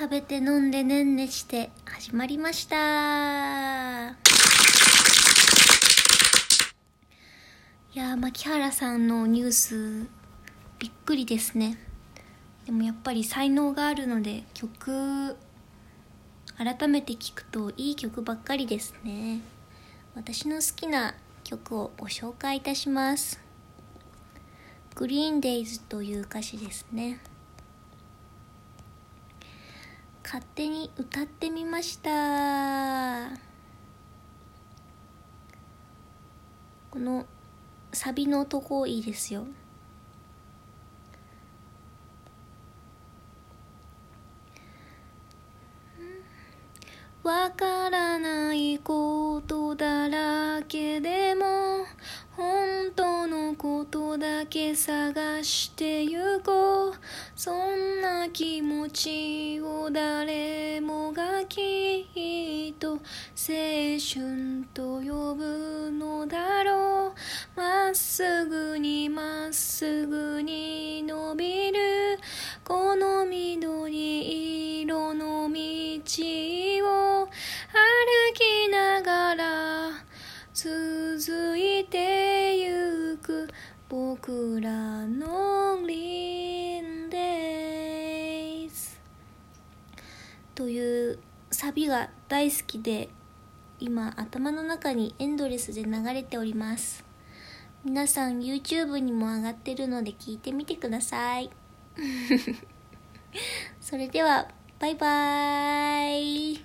食べて飲んでねんねして始まりました。いやー牧原さんのニュースびっくりですね。でもやっぱり才能があるので曲改めて聴くといい曲ばっかりですね。私の好きな曲をご紹介いたします。グリーンデイズという歌詞ですね。勝手に歌ってみました。このサビのとこいいですよ。わからないことだらけでも本当のことだけ探してゆこう。そん気持ちを誰もがきっと青春と呼ぶのだろうまっすぐにまっすぐに伸びる。この緑色の道を歩きながら続いてゆく。僕らのというサビが大好きで今頭の中にエンドレスで流れております。皆さん YouTube にも上がってるので聞いてみてください。それではバイバーイ